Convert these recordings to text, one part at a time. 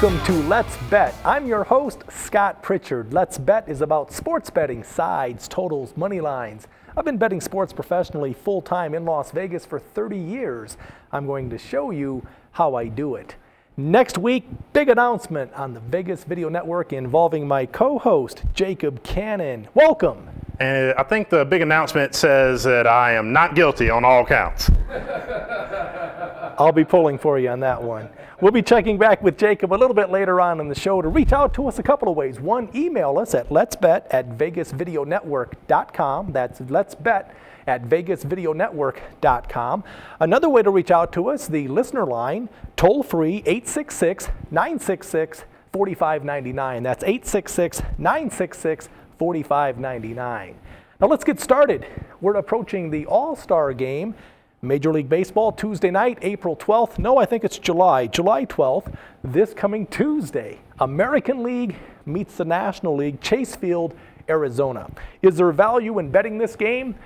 Welcome to Let's Bet. I'm your host, Scott Pritchard. Let's Bet is about sports betting, sides, totals, money lines. I've been betting sports professionally full time in Las Vegas for 30 years. I'm going to show you how I do it. Next week, big announcement on the Vegas Video Network involving my co host, Jacob Cannon. Welcome. And I think the big announcement says that I am not guilty on all counts. I'll be pulling for you on that one. We'll be checking back with Jacob a little bit later on in the show to reach out to us a couple of ways. One, email us at letsbet at vegasvideonetwork.com. That's letsbet at vegasvideonetwork.com. Another way to reach out to us, the listener line, toll free 866 966 4599. That's 866 966 4599. Now let's get started. We're approaching the All Star game. Major League Baseball Tuesday night, April 12th. No, I think it's July, July 12th, this coming Tuesday. American League meets the National League, Chase Field, Arizona. Is there value in betting this game?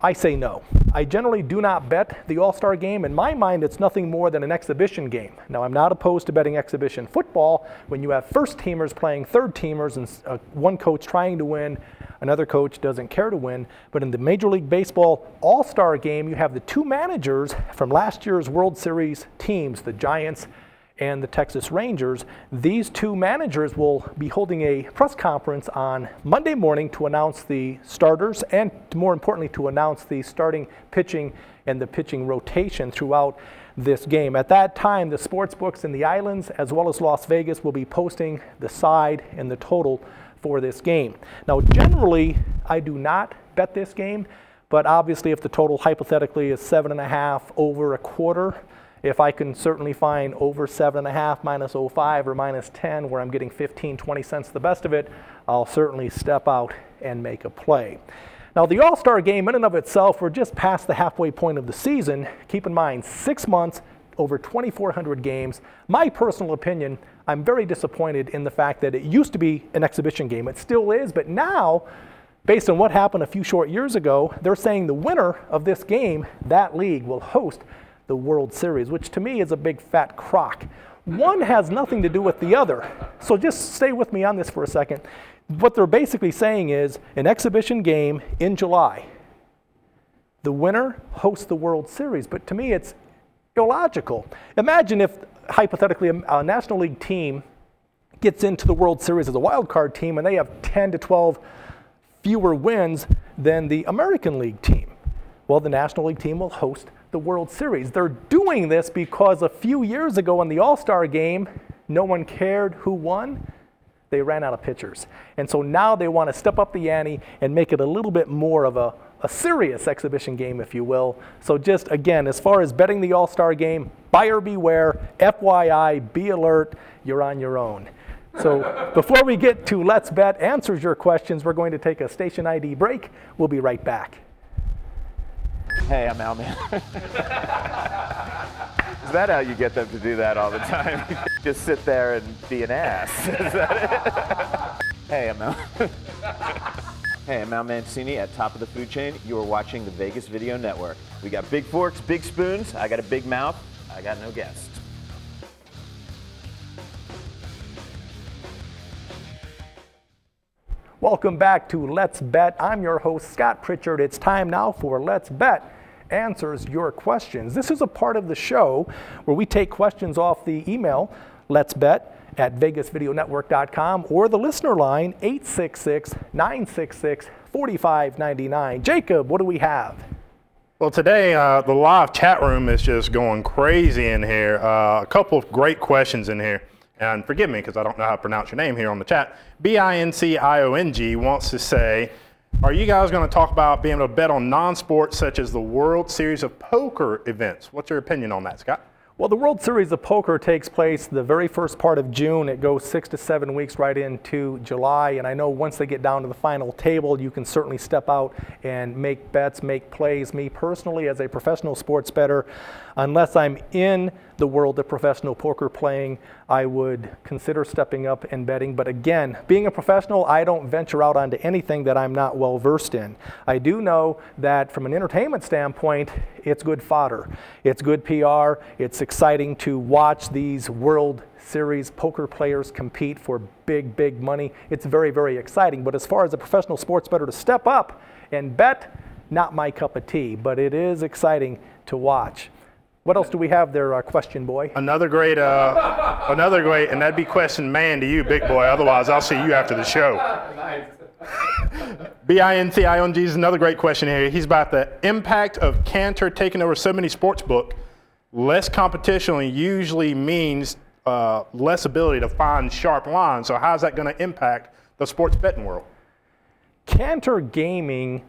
I say no. I generally do not bet the All Star game. In my mind, it's nothing more than an exhibition game. Now, I'm not opposed to betting exhibition football when you have first teamers playing third teamers and uh, one coach trying to win Another coach doesn't care to win. But in the Major League Baseball All Star game, you have the two managers from last year's World Series teams, the Giants and the Texas Rangers. These two managers will be holding a press conference on Monday morning to announce the starters and, more importantly, to announce the starting pitching and the pitching rotation throughout this game. At that time, the sports books in the islands as well as Las Vegas will be posting the side and the total for this game. Now, generally, I do not bet this game, but obviously, if the total hypothetically is seven and a half over a quarter, if I can certainly find over seven and a half minus 05 or minus 10 where I'm getting 15, 20 cents the best of it, I'll certainly step out and make a play. Now, the All Star game, in and of itself, we're just past the halfway point of the season. Keep in mind, six months, over 2,400 games. My personal opinion, I'm very disappointed in the fact that it used to be an exhibition game. It still is, but now, based on what happened a few short years ago, they're saying the winner of this game, that league, will host the World Series, which to me is a big fat crock. One has nothing to do with the other. So just stay with me on this for a second. What they're basically saying is an exhibition game in July. The winner hosts the World Series, but to me it's illogical. Imagine if hypothetically, a, National League team gets into the World Series as a wild card team and they have 10 to 12 fewer wins than the American League team. Well, the National League team will host the World Series. They're doing this because a few years ago in the All Star game, no one cared who won. They ran out of pitchers. And so now they want to step up the ante and make it a little bit more of a, a serious exhibition game, if you will. So, just again, as far as betting the All Star game, buyer beware, FYI, be alert, you're on your own. So before we get to Let's Bet answers your questions, we're going to take a station ID break. We'll be right back. Hey, I'm Al Man. Is that how you get them to do that all the time? Just sit there and be an ass. Is that it? hey, I'm Al. hey, I'm Al Mancini at Top of the Food Chain. You are watching the Vegas Video Network. We got big forks, big spoons. I got a big mouth. I got no guests. Welcome back to Let's Bet. I'm your host, Scott Pritchard. It's time now for Let's Bet answers your questions. This is a part of the show where we take questions off the email, let's bet at vegasvideonetwork.com or the listener line 866 966 4599. Jacob, what do we have? Well, today uh, the live chat room is just going crazy in here. Uh, a couple of great questions in here. And forgive me because I don't know how to pronounce your name here on the chat. B I N C I O N G wants to say, Are you guys going to talk about being able to bet on non sports such as the World Series of Poker events? What's your opinion on that, Scott? Well, the World Series of Poker takes place the very first part of June. It goes six to seven weeks right into July. And I know once they get down to the final table, you can certainly step out and make bets, make plays. Me personally, as a professional sports bettor, unless I'm in the world of professional poker playing, I would consider stepping up and betting. But again, being a professional, I don't venture out onto anything that I'm not well versed in. I do know that from an entertainment standpoint, it's good fodder. It's good PR. It's exciting to watch these World Series poker players compete for big, big money. It's very, very exciting. But as far as a professional sports bettor to step up and bet, not my cup of tea. But it is exciting to watch. What else do we have there, uh, question boy? Another great, uh, another great, and that'd be question man to you, big boy. Otherwise, I'll see you after the show. B-I-N-T-I-O-N-G is another great question here. He's about the impact of Cantor taking over so many sports book. Less competition usually means uh, less ability to find sharp lines. So how's that going to impact the sports betting world? Cantor Gaming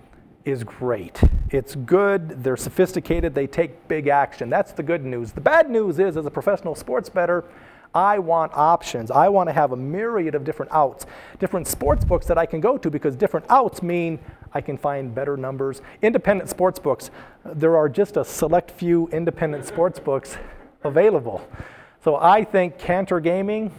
is great. It's good, they're sophisticated, they take big action. That's the good news. The bad news is, as a professional sports bettor, I want options. I want to have a myriad of different outs, different sports books that I can go to because different outs mean I can find better numbers. Independent sports books, there are just a select few independent sports books available. So I think Cantor Gaming,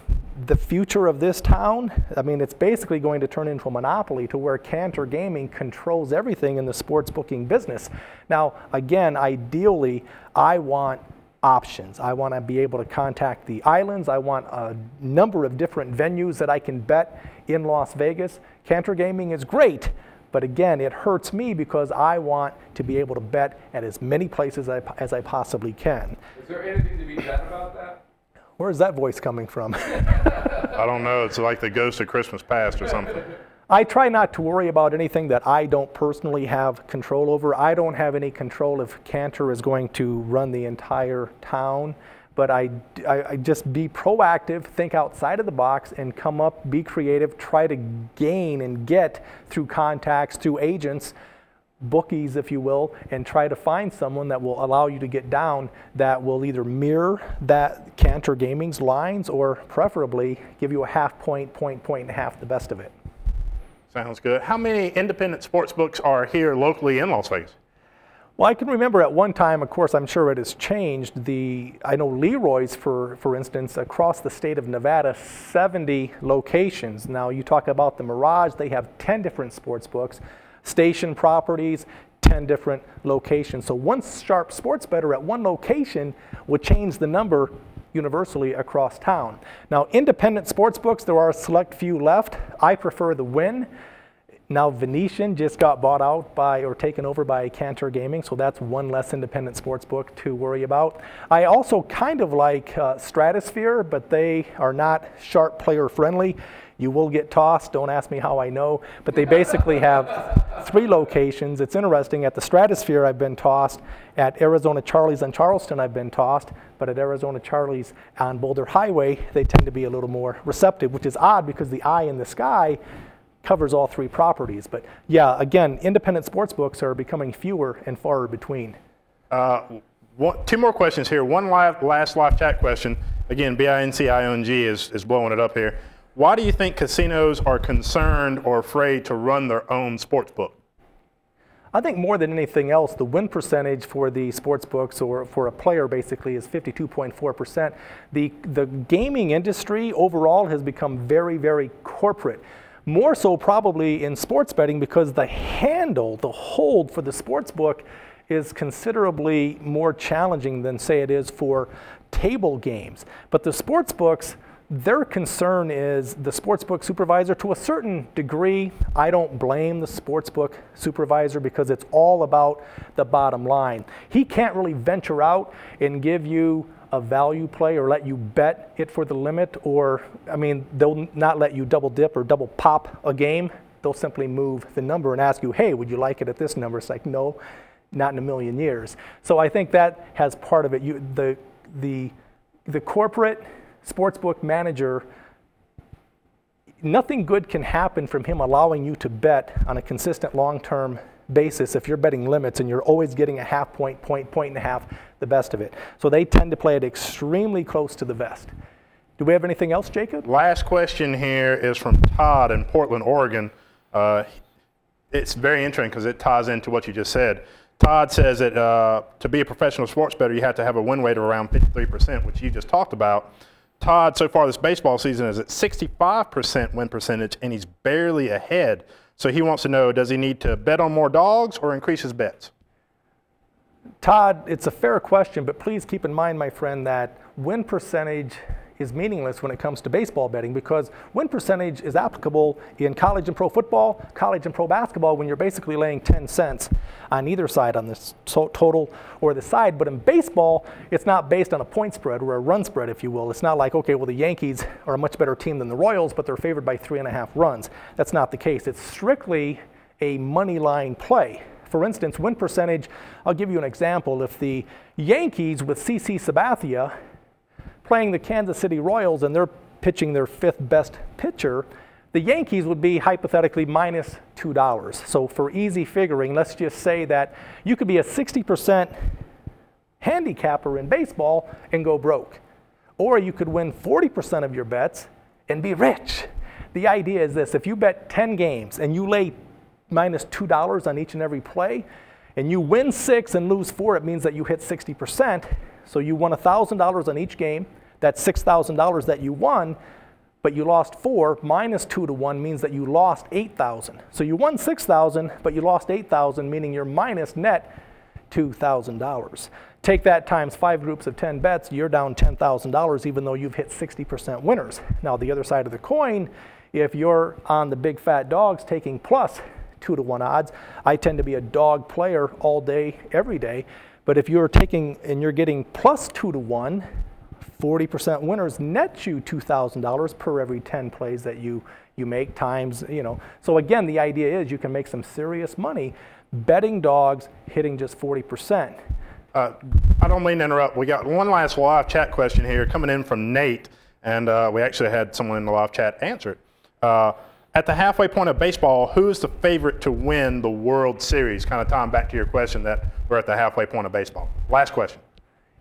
the future of this town, I mean, it's basically going to turn into a monopoly to where Cantor Gaming controls everything in the sports booking business. Now, again, ideally, I want options. I want to be able to contact the islands. I want a number of different venues that I can bet in Las Vegas. Cantor Gaming is great, but again, it hurts me because I want to be able to bet at as many places as I, as I possibly can. Is there anything to be done about that? Where's that voice coming from? I don't know. It's like the ghost of Christmas past or something. I try not to worry about anything that I don't personally have control over. I don't have any control if Cantor is going to run the entire town, but I, I, I, just be proactive, think outside of the box, and come up, be creative, try to gain and get through contacts, through agents, bookies, if you will, and try to find someone that will allow you to get down that will either mirror that Cantor Gaming's lines or preferably give you a half point, point, point and a half, the best of it. Sounds good. How many independent sports books are here locally in Las Vegas? Well, I can remember at one time, of course, I'm sure it has changed. The I know Leroy's, for for instance, across the state of Nevada, 70 locations. Now you talk about the Mirage; they have 10 different sports books, station properties, 10 different locations. So one sharp sports bettor at one location would change the number universally across town. Now, independent sports books, there are a select few left. I prefer the Wynn. Now, Venetian just got bought out by or taken over by Cantor Gaming, so that's one less independent sports book to worry about. I also kind of like uh, Stratosphere, but they are not sharp player friendly. You will get tossed. Don't ask me how I know. But they basically have three locations. It's interesting. At the Stratosphere, I've been tossed. At Arizona Charlie's on Charleston, I've been tossed. But at Arizona Charlie's on Boulder Highway, they tend to be a little more receptive, which is odd because the eye in the sky covers all three properties. But yeah, again, independent sports books are becoming fewer and far between. Uh, one, two more questions here. One live, last live chat question. Again, B-I-N-C-I-O-N-G is, is blowing it up here. Why do you think casinos are concerned or afraid to run their own sports book? I think more than anything else, the win percentage for the sports books or for a player basically is 52.4%. The, the gaming industry overall has become very, very corporate. More so probably in sports betting because the handle, the hold for the sports book is considerably more challenging than say it is for table games. But the sports books, their concern is the sportsbook supervisor to a certain degree. I don't blame the sportsbook supervisor because it's all about the bottom line. He can't really venture out and give you a value play or let you bet it for the limit, or, I mean, they'll not let you double dip or double pop a game. They'll simply move the number and ask you, hey, would you like it at this number? It's like, no, not in a million years. So I think that has part of it. You, the, the, the corporate sportsbook manager, nothing good can happen from him allowing you to bet on a consistent long term basis if you're betting limits and you're always getting a half point, point, point and a half, the best of it. So they tend to play it extremely close to the vest. Do we have anything else, Jacob? Last question here is from Todd in Portland, Oregon. Uh, it's very interesting because it ties into what you just said. Todd says that uh, to be a professional sports bettor, you have to have a win rate of around 53%, which you just talked about. Todd, so far this baseball season, is at 65% win percentage, and he's barely ahead. So he wants to know does he need to bet on more dogs or increase his bets? Todd, it's a fair question, but please keep in mind, my friend, that win percentage is meaningless when it comes to baseball betting because win percentage is applicable in college and pro football, college and pro basketball when you're basically laying 10 cents on either side on this total or the side. But in baseball, it's not based on a point spread or a run spread, if you will. It's not like, okay, well, the Yankees are a much better team than the Royals, but they're favored by three and a half runs. That's not the case. It's strictly a money line play. For instance, win percentage, I'll give you an example. If the Yankees with CC Sabathia playing the Kansas City Royals and they're pitching their fifth best pitcher, the Yankees would be hypothetically minus $2. So for easy figuring, let's just say that you could be a 60% handicapper in baseball and go broke. Or you could win 40% of your bets and be rich. The idea is this if you bet 10 games and you lay minus $2 on each and every play, and you win six and lose four, it means that you hit 60%. So you won $1,000 on each game. That's $6,000 that you won, but you lost four minus two to one means that you lost 8,000. So you won 6,000, but you lost 8,000, meaning you're minus net $2,000. Take that times five groups of 10 bets, you're down $10,000 even though you've hit 60% winners. Now, the other side of the coin, if you're on the big fat dogs taking plus two to one odds, I tend to be a dog player all day, every day. But if you're taking and you're getting plus two to one, 40% winners net you $2,000 per every 10 plays that you, you make times, you know. So again, the idea is you can make some serious money betting dogs hitting just 40%. Uh, I don't mean to interrupt. We got one last live chat question here coming in from Nate, and uh, we actually had someone in the live chat answer it. Uh, at the halfway point of baseball, who is the favorite to win the World Series? Kind of tying back to your question that we're at the halfway point of baseball. Last question.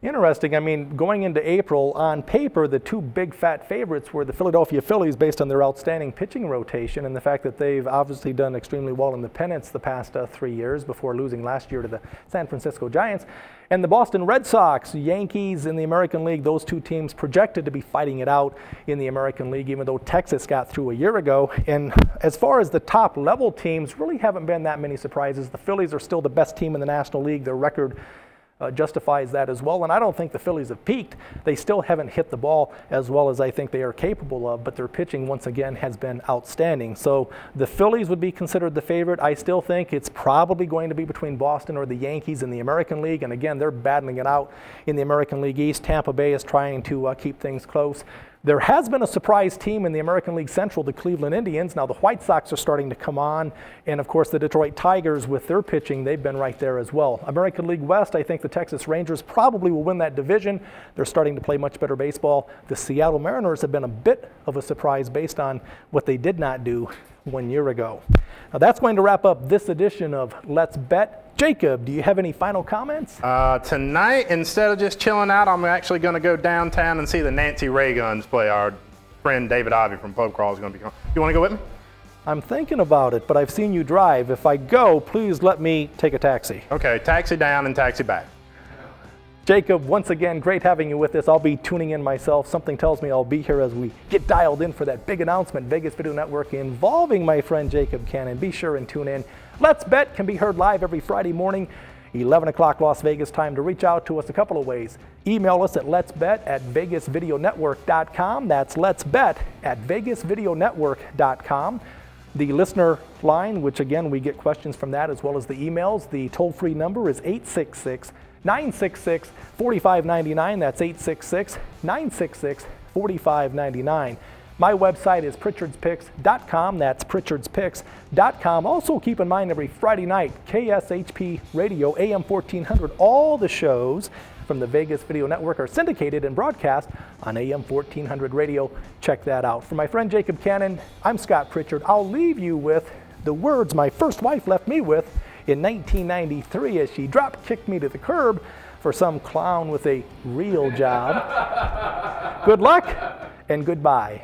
Interesting. I mean, going into April, on paper, the two big fat favorites were the Philadelphia Phillies based on their outstanding pitching rotation and the fact that they've obviously done extremely well in the pennants the past uh, three years before losing last year to the San Francisco Giants. And the Boston Red Sox, Yankees in the American League, those two teams projected to be fighting it out in the American League, even though Texas got through a year ago. And as far as the top level teams, really haven't been that many surprises. The Phillies are still the best team in the National League. Their record uh, justifies that as well. And I don't think the Phillies have peaked. They still haven't hit the ball as well as I think they are capable of, but their pitching once again has been outstanding. So the Phillies would be considered the favorite. I still think it's probably going to be between Boston or the Yankees in the American League. And again, they're battling it out in the American League East. Tampa Bay is trying to uh, keep things close. There has been a surprise team in the American League Central, the Cleveland Indians. Now, the White Sox are starting to come on. And of course, the Detroit Tigers, with their pitching, they've been right there as well. American League West, I think the Texas Rangers probably will win that division. They're starting to play much better baseball. The Seattle Mariners have been a bit of a surprise based on what they did not do one year ago. Now, that's going to wrap up this edition of Let's Bet. Jacob, do you have any final comments? Uh, tonight, instead of just chilling out, I'm actually going to go downtown and see the Nancy Ray Guns play. Our friend David Ivy from Pub Crawl is going to be coming. You want to go with me? I'm thinking about it, but I've seen you drive. If I go, please let me take a taxi. Okay, taxi down and taxi back. Jacob, once again, great having you with us. I'll be tuning in myself. Something tells me I'll be here as we get dialed in for that big announcement, Vegas Video Network, involving my friend Jacob Cannon. Be sure and tune in. Let's Bet can be heard live every Friday morning, 11 o'clock Las Vegas time. To reach out to us a couple of ways. Email us at letsbet at vegasvideonetwork.com. That's letsbet at vegasvideonetwork.com. The listener line, which again, we get questions from that as well as the emails. The toll free number is 866 966 4599. That's 866 966 4599. My website is pritchardspicks.com. That's pritchardspicks.com. Also, keep in mind every Friday night, KSHP Radio, AM 1400, all the shows from the Vegas Video Network are syndicated and broadcast on AM 1400 radio. Check that out. For my friend Jacob Cannon, I'm Scott Pritchard. I'll leave you with the words my first wife left me with in 1993 as she drop kicked me to the curb for some clown with a real job. Good luck and goodbye.